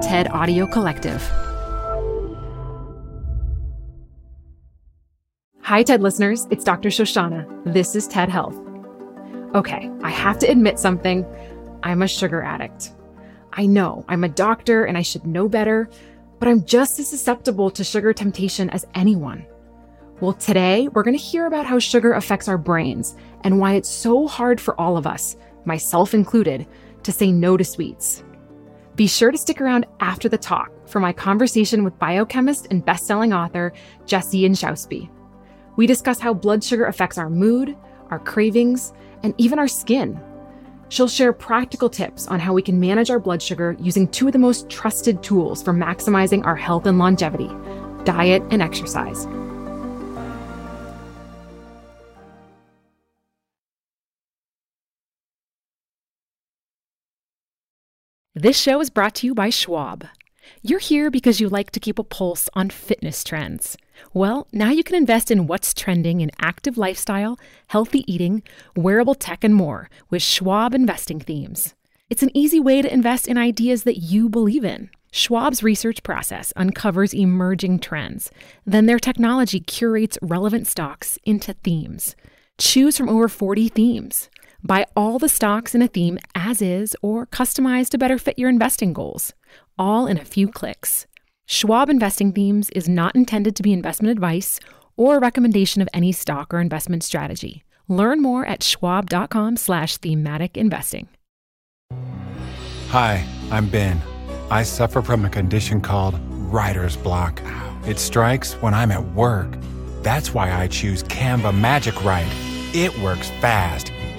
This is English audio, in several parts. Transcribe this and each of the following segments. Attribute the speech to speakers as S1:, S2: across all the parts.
S1: TED Audio Collective. Hi, TED listeners. It's Dr. Shoshana. This is TED Health. Okay, I have to admit something. I'm a sugar addict. I know I'm a doctor and I should know better, but I'm just as susceptible to sugar temptation as anyone. Well, today we're going to hear about how sugar affects our brains and why it's so hard for all of us, myself included, to say no to sweets. Be sure to stick around after the talk for my conversation with biochemist and best-selling author Jessie Inchauspé. We discuss how blood sugar affects our mood, our cravings, and even our skin. She'll share practical tips on how we can manage our blood sugar using two of the most trusted tools for maximizing our health and longevity diet and exercise. This show is brought to you by Schwab. You're here because you like to keep a pulse on fitness trends. Well, now you can invest in what's trending in active lifestyle, healthy eating, wearable tech, and more with Schwab investing themes. It's an easy way to invest in ideas that you believe in. Schwab's research process uncovers emerging trends. Then their technology curates relevant stocks into themes. Choose from over 40 themes. Buy all the stocks in a theme as is or customize to better fit your investing goals, all in a few clicks. Schwab Investing Themes is not intended to be investment advice or a recommendation of any stock or investment strategy. Learn more at schwab.com/slash thematic investing.
S2: Hi, I'm Ben. I suffer from a condition called writer's block. It strikes when I'm at work. That's why I choose Canva Magic Write. It works fast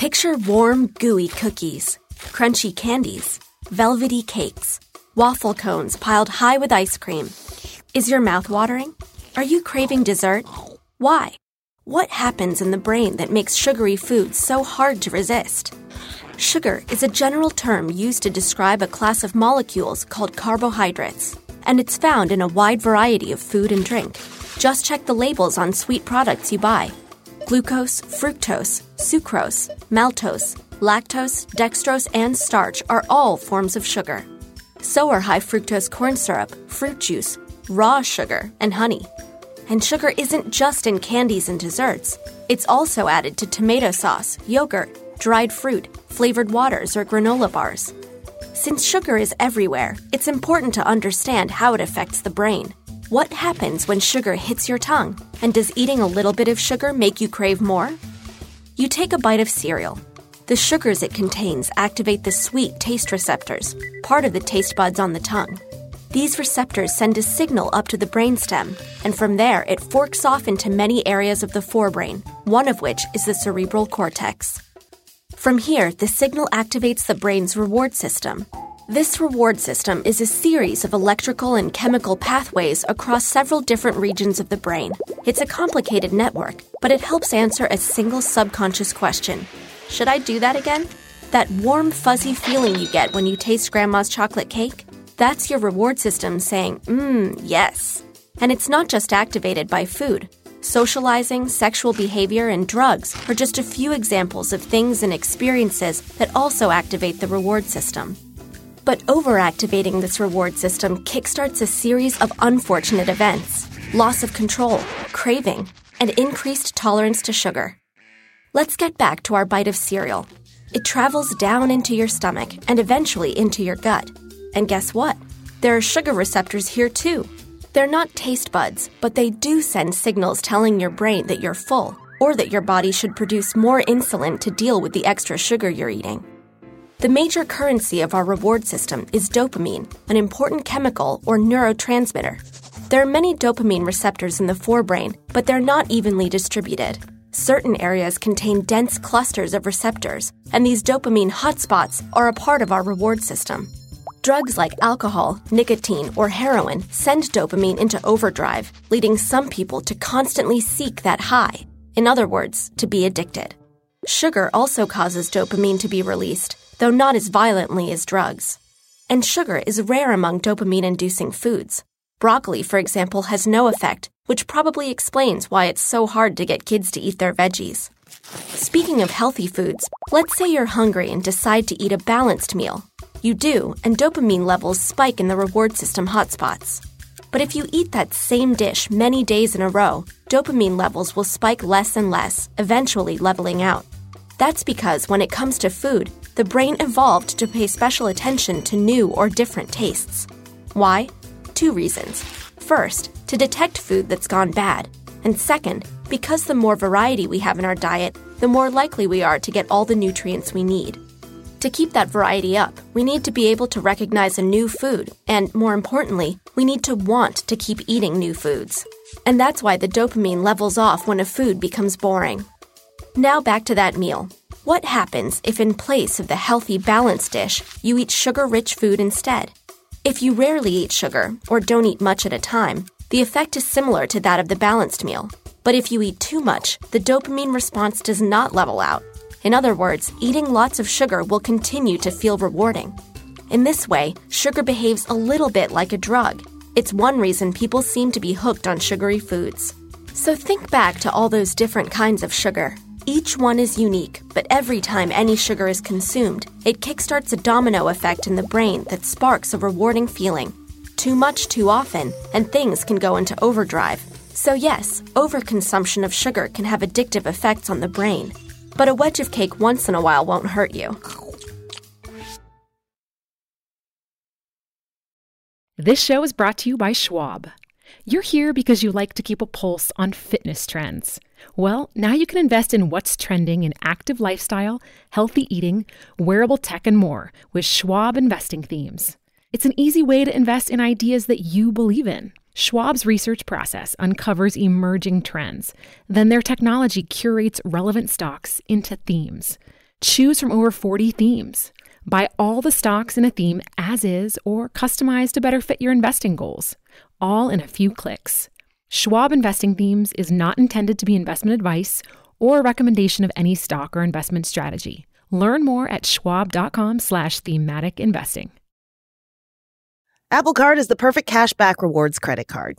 S3: Picture warm, gooey cookies, crunchy candies, velvety cakes, waffle cones piled high with ice cream. Is your mouth watering? Are you craving dessert? Why? What happens in the brain that makes sugary foods so hard to resist? Sugar is a general term used to describe a class of molecules called carbohydrates, and it's found in a wide variety of food and drink. Just check the labels on sweet products you buy. Glucose, fructose, sucrose, maltose, lactose, dextrose, and starch are all forms of sugar. So are high fructose corn syrup, fruit juice, raw sugar, and honey. And sugar isn't just in candies and desserts, it's also added to tomato sauce, yogurt, dried fruit, flavored waters, or granola bars. Since sugar is everywhere, it's important to understand how it affects the brain. What happens when sugar hits your tongue? And does eating a little bit of sugar make you crave more? You take a bite of cereal. The sugars it contains activate the sweet taste receptors, part of the taste buds on the tongue. These receptors send a signal up to the brainstem, and from there it forks off into many areas of the forebrain, one of which is the cerebral cortex. From here, the signal activates the brain's reward system, this reward system is a series of electrical and chemical pathways across several different regions of the brain. It's a complicated network, but it helps answer a single subconscious question Should I do that again? That warm, fuzzy feeling you get when you taste grandma's chocolate cake? That's your reward system saying, mmm, yes. And it's not just activated by food. Socializing, sexual behavior, and drugs are just a few examples of things and experiences that also activate the reward system. But overactivating this reward system kickstarts a series of unfortunate events loss of control, craving, and increased tolerance to sugar. Let's get back to our bite of cereal. It travels down into your stomach and eventually into your gut. And guess what? There are sugar receptors here too. They're not taste buds, but they do send signals telling your brain that you're full or that your body should produce more insulin to deal with the extra sugar you're eating. The major currency of our reward system is dopamine, an important chemical or neurotransmitter. There are many dopamine receptors in the forebrain, but they're not evenly distributed. Certain areas contain dense clusters of receptors, and these dopamine hotspots are a part of our reward system. Drugs like alcohol, nicotine, or heroin send dopamine into overdrive, leading some people to constantly seek that high. In other words, to be addicted. Sugar also causes dopamine to be released, though not as violently as drugs. And sugar is rare among dopamine inducing foods. Broccoli, for example, has no effect, which probably explains why it's so hard to get kids to eat their veggies. Speaking of healthy foods, let's say you're hungry and decide to eat a balanced meal. You do, and dopamine levels spike in the reward system hotspots. But if you eat that same dish many days in a row, dopamine levels will spike less and less, eventually leveling out. That's because when it comes to food, the brain evolved to pay special attention to new or different tastes. Why? two reasons. First, to detect food that's gone bad. And second, because the more variety we have in our diet, the more likely we are to get all the nutrients we need. To keep that variety up, we need to be able to recognize a new food, and more importantly, we need to want to keep eating new foods. And that's why the dopamine levels off when a food becomes boring. Now back to that meal. What happens if, in place of the healthy, balanced dish, you eat sugar rich food instead? If you rarely eat sugar, or don't eat much at a time, the effect is similar to that of the balanced meal. But if you eat too much, the dopamine response does not level out. In other words, eating lots of sugar will continue to feel rewarding. In this way, sugar behaves a little bit like a drug. It's one reason people seem to be hooked on sugary foods. So think back to all those different kinds of sugar. Each one is unique, but every time any sugar is consumed, it kickstarts a domino effect in the brain that sparks a rewarding feeling. Too much too often, and things can go into overdrive. So, yes, overconsumption of sugar can have addictive effects on the brain. But a wedge of cake once in a while won't hurt you.
S1: This show is brought to you by Schwab. You're here because you like to keep a pulse on fitness trends. Well, now you can invest in what's trending in active lifestyle, healthy eating, wearable tech, and more with Schwab investing themes. It's an easy way to invest in ideas that you believe in. Schwab's research process uncovers emerging trends. Then their technology curates relevant stocks into themes. Choose from over 40 themes. Buy all the stocks in a theme as is or customize to better fit your investing goals, all in a few clicks. Schwab Investing Themes is not intended to be investment advice or a recommendation of any stock or investment strategy. Learn more at schwab.com/slash thematic investing.
S4: Apple Card is the perfect cashback rewards credit card.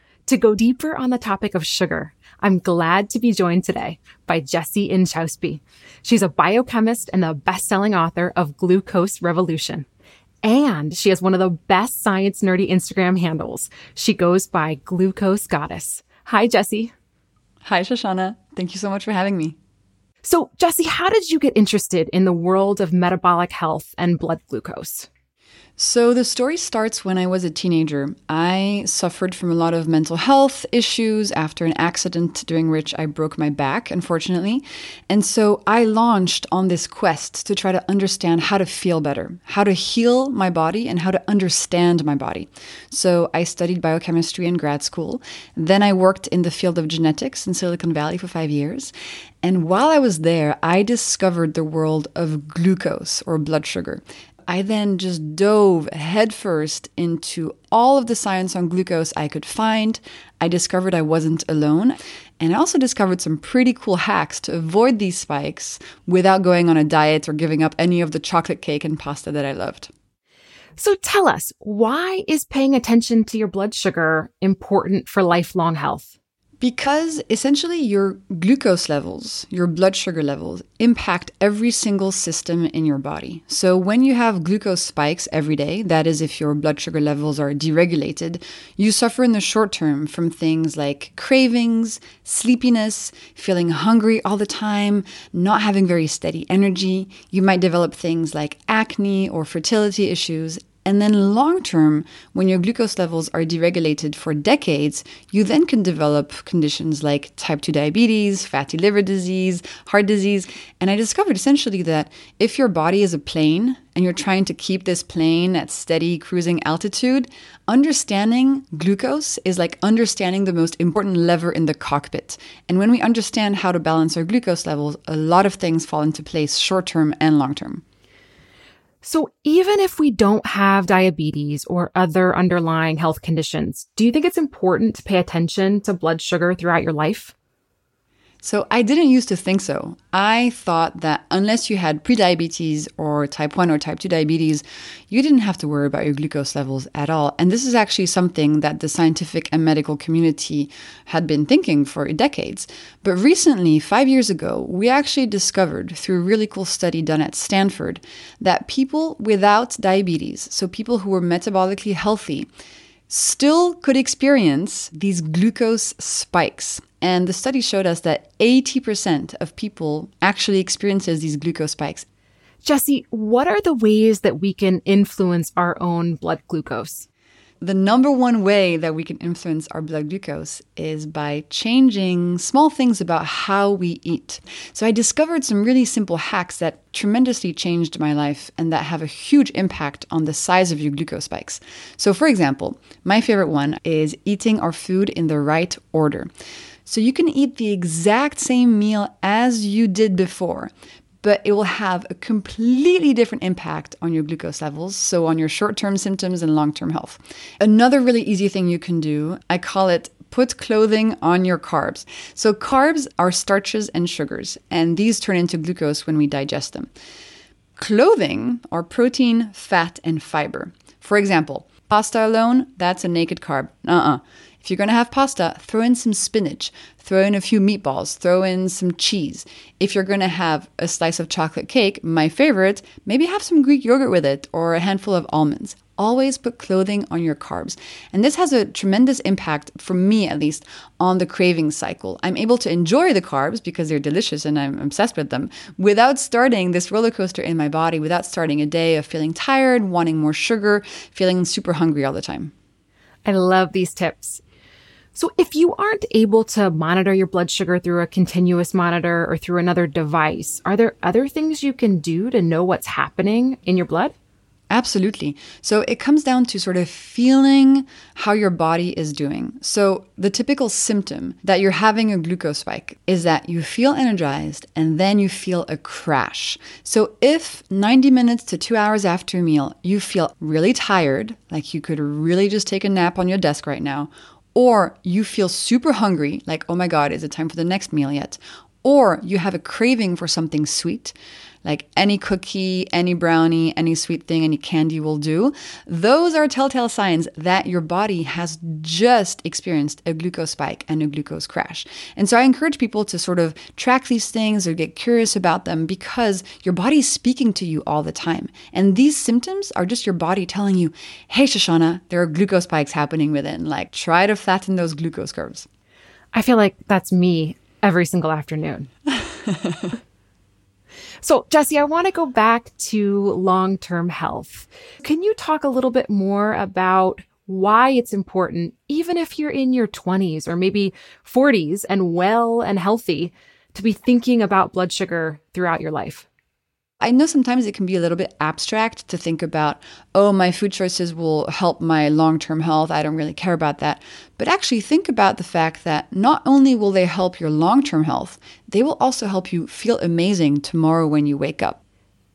S1: To go deeper on the topic of sugar, I'm glad to be joined today by Jessie Inchauspé. She's a biochemist and the best-selling author of Glucose Revolution. And she has one of the best science nerdy Instagram handles. She goes by Glucose Goddess. Hi, Jessie.
S5: Hi, Shoshana. Thank you so much for having me.
S1: So, Jessie, how did you get interested in the world of metabolic health and blood glucose?
S5: So the story starts when I was a teenager. I suffered from a lot of mental health issues after an accident during which I broke my back, unfortunately. And so I launched on this quest to try to understand how to feel better, how to heal my body, and how to understand my body. So I studied biochemistry in grad school. Then I worked in the field of genetics in Silicon Valley for five years. And while I was there, I discovered the world of glucose or blood sugar. I then just dove headfirst into all of the science on glucose I could find. I discovered I wasn't alone. And I also discovered some pretty cool hacks to avoid these spikes without going on a diet or giving up any of the chocolate cake and pasta that I loved.
S1: So tell us, why is paying attention to your blood sugar important for lifelong health?
S5: Because essentially your glucose levels, your blood sugar levels, impact every single system in your body. So when you have glucose spikes every day, that is, if your blood sugar levels are deregulated, you suffer in the short term from things like cravings, sleepiness, feeling hungry all the time, not having very steady energy. You might develop things like acne or fertility issues, and then long term, when your glucose levels are deregulated for decades, you then can develop conditions like type 2 diabetes, fatty liver disease, heart disease. And I discovered essentially that if your body is a plane and you're trying to keep this plane at steady cruising altitude, understanding glucose is like understanding the most important lever in the cockpit. And when we understand how to balance our glucose levels, a lot of things fall into place short term and long term.
S1: So even if we don't have diabetes or other underlying health conditions, do you think it's important to pay attention to blood sugar throughout your life?
S5: So I didn't used to think so. I thought that unless you had prediabetes or type 1 or type 2 diabetes, you didn't have to worry about your glucose levels at all. And this is actually something that the scientific and medical community had been thinking for decades. But recently, 5 years ago, we actually discovered through a really cool study done at Stanford that people without diabetes, so people who were metabolically healthy, still could experience these glucose spikes. And the study showed us that 80% of people actually experiences these glucose spikes.
S1: Jessie, what are the ways that we can influence our own blood glucose?
S5: the number one way that we can influence our blood glucose is by changing small things about how we eat. So I discovered some really simple hacks that tremendously changed my life and that have a huge impact on the size of your glucose spikes. So, for example, my favorite one is eating our food in the right order. So you can eat the exact same meal as you did before, but it will have a completely different impact on your glucose levels, so on your short term symptoms and long term health. Another really easy thing you can do, I call it put clothing on your carbs. So, carbs are starches and sugars, and these turn into glucose when we digest them. Clothing are protein, fat, and fiber. For example, pasta alone, that's a naked carb. Uh uh-uh. uh if you're going to have pasta, throw in some spinach, throw in a few meatballs, throw in some cheese. If you're going to have a slice of chocolate cake, my favorite, maybe have some Greek yogurt with it or a handful of almonds. Always put clothing on your carbs. And this has a tremendous impact, for me at least, on the craving cycle. I'm able to enjoy the carbs because they're delicious and I'm obsessed with them without starting this roller coaster in my body, without starting a day of feeling tired, wanting more sugar, feeling super hungry all the time.
S1: I love these tips. So, if you aren't able to monitor your blood sugar through a continuous monitor or through another device, are there other things you can do to know what's happening in your blood?
S5: Absolutely. So it comes down to sort of feeling how your body is doing. So the typical symptom that you're having a glucose spike is that you feel energized and then you feel a crash. So if 90 minutes to two hours after a meal, you feel really tired, like you could really just take a nap on your desk right now, or you feel super hungry, like, oh my God, is it time for the next meal yet? Or you have a craving for something sweet, like any cookie, any brownie, any sweet thing, any candy will do. Those are telltale signs that your body has just experienced a glucose spike and a glucose crash. And so I encourage people to sort of track these things or get curious about them because your body is speaking to you all the time. And these symptoms are just your body telling you, hey, Shoshana, there are glucose spikes happening within. Like, try to flatten those glucose curves.
S1: I feel like that's me every single afternoon. So, Jessie, I want to go back to long term health. Can you talk a little bit more about why it's important, even if you're in your 20s or maybe 40s and well and healthy, to be thinking about blood sugar throughout your life?
S5: I know sometimes it can be a little bit abstract to think about, oh, my food choices will help my long term health. I don't really care about that. But actually, think about the fact that not only will they help your long term health, they will also help you feel amazing tomorrow when you wake up.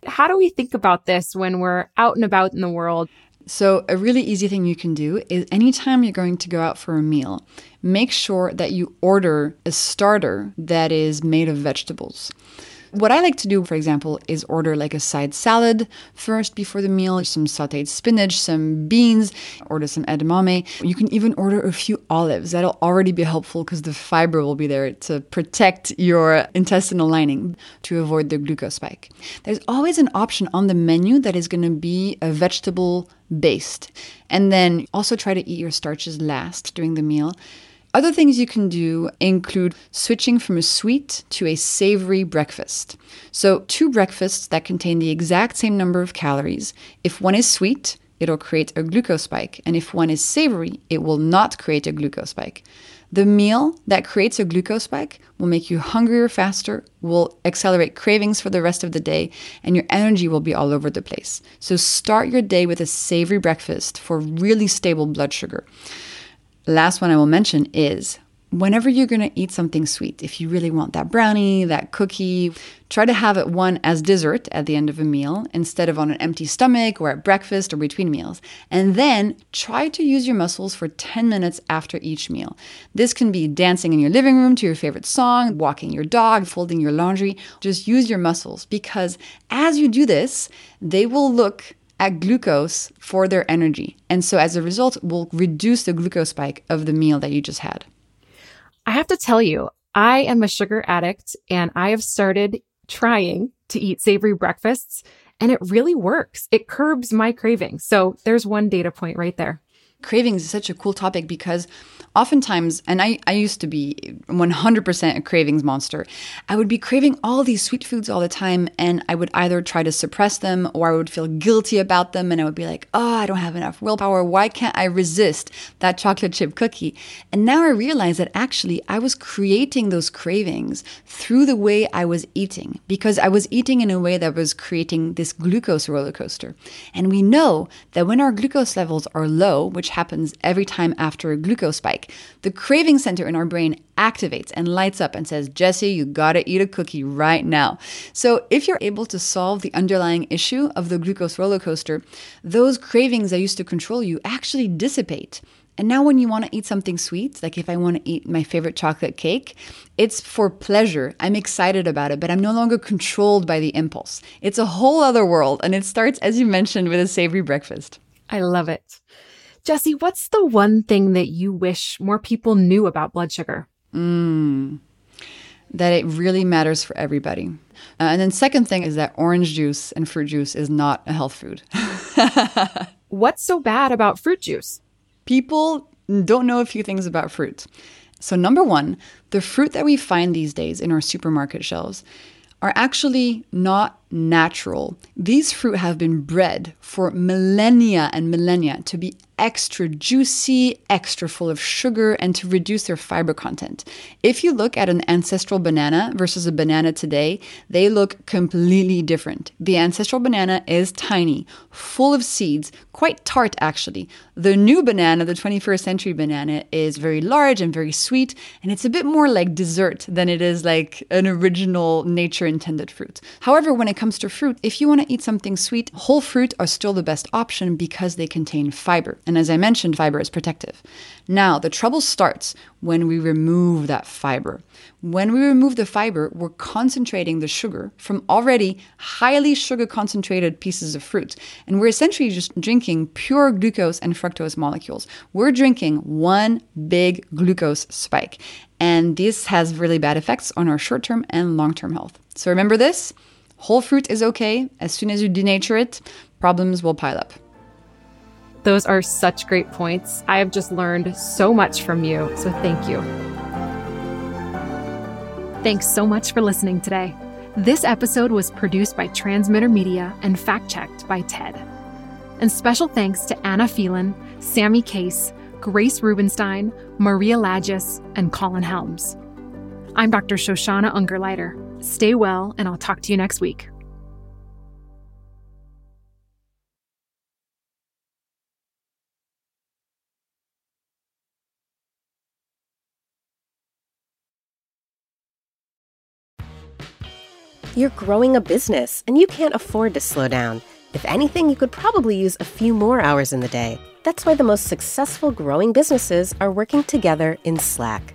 S1: How do we think about this when we're out and about in the world?
S5: So, a really easy thing you can do is anytime you're going to go out for a meal, make sure that you order a starter that is made of vegetables. What I like to do, for example, is order like a side salad first before the meal, some sauteed spinach, some beans, order some edamame. You can even order a few olives. That'll already be helpful because the fiber will be there to protect your intestinal lining to avoid the glucose spike. There's always an option on the menu that is going to be a vegetable based. And then also try to eat your starches last during the meal. Other things you can do include switching from a sweet to a savory breakfast. So, two breakfasts that contain the exact same number of calories. If one is sweet, it'll create a glucose spike, and if one is savory, it will not create a glucose spike. The meal that creates a glucose spike will make you hungrier faster, will accelerate cravings for the rest of the day, and your energy will be all over the place. So start your day with a savory breakfast for really stable blood sugar last one I will mention is whenever you're going to eat something sweet, if you really want that brownie, that cookie, try to have it one as dessert at the end of a meal instead of on an empty stomach or at breakfast or between meals. And then try to use your muscles for 10 minutes after each meal. This can be dancing in your living room to your favorite song, walking your dog, folding your laundry. Just use your muscles because as you do this, they will look at glucose for their energy. And so as a result, will reduce the glucose spike of the meal that you just had.
S1: I have to tell you, I am a sugar addict and I have started trying to eat savory breakfasts and it really works. It curbs my cravings. So there's one data point right there.
S5: Cravings is such a cool topic because oftentimes, and I, I used to be 100% a cravings monster, I would be craving all these sweet foods all the time, and I would either try to suppress them or I would feel guilty about them, and I would be like, oh, I don't have enough willpower. Why can't I resist that chocolate chip cookie? And now I realize that actually I was creating those cravings through the way I was eating because I was eating in a way that was creating this glucose roller coaster. And we know that when our glucose levels are low, which happens every time after a glucose spike, the craving center in our brain activates and lights up and says, Jessie, you gotta eat a cookie right now. So, if you're able to solve the underlying issue of the glucose roller coaster, those cravings that used to control you actually dissipate. And now, when you want to eat something sweet, like if I want to eat my favorite chocolate cake, it's for pleasure. I'm excited about it, but I'm no longer controlled by the impulse. It's a whole other world, and it starts, as you mentioned, with a savory breakfast.
S1: I love it. Jessie, what's the one thing that you wish more people knew about blood sugar?
S5: Mm, that it really matters for everybody. Uh, and then, second thing is that orange juice and fruit juice is not a health food.
S1: what's so bad about fruit juice?
S5: People don't know a few things about fruit. So, number one, the fruit that we find these days in our supermarket shelves are actually not natural. These fruit have been bred for millennia and millennia to be extra juicy, extra full of sugar, and to reduce their fiber content. If you look at an ancestral banana versus a banana today, they look completely different. The ancestral banana is tiny, full of seeds, quite tart actually. The new banana, the 21st century banana, is very large and very sweet, and it's a bit more like dessert than it is like an original nature intended fruit. However, when it comes to fruit, if you want to eat something sweet, whole fruit are still the best option because they contain fiber. And as I mentioned, fiber is protective. Now, the trouble starts when we remove that fiber. When we remove the fiber, we're concentrating the sugar from already highly sugar concentrated pieces of fruit. And we're essentially just drinking pure glucose and fructose molecules. We're drinking one big glucose spike. And this has really bad effects on our short term and long term health. So remember this whole fruit is okay. As soon as you denature it, problems will pile up.
S1: Those are such great points. I have just learned so much from you, so thank you. Thanks so much for listening today. This episode was produced by Transmitter Media and fact checked by TED. And special thanks to Anna Phelan, Sammy Case, Grace Rubenstein, Maria Lagis, and Colin Helms. I'm Dr. Shoshana Ungerleider. Stay well, and I'll talk to you next week.
S6: You're growing a business and you can't afford to slow down. If anything, you could probably use a few more hours in the day. That's why the most successful growing businesses are working together in Slack.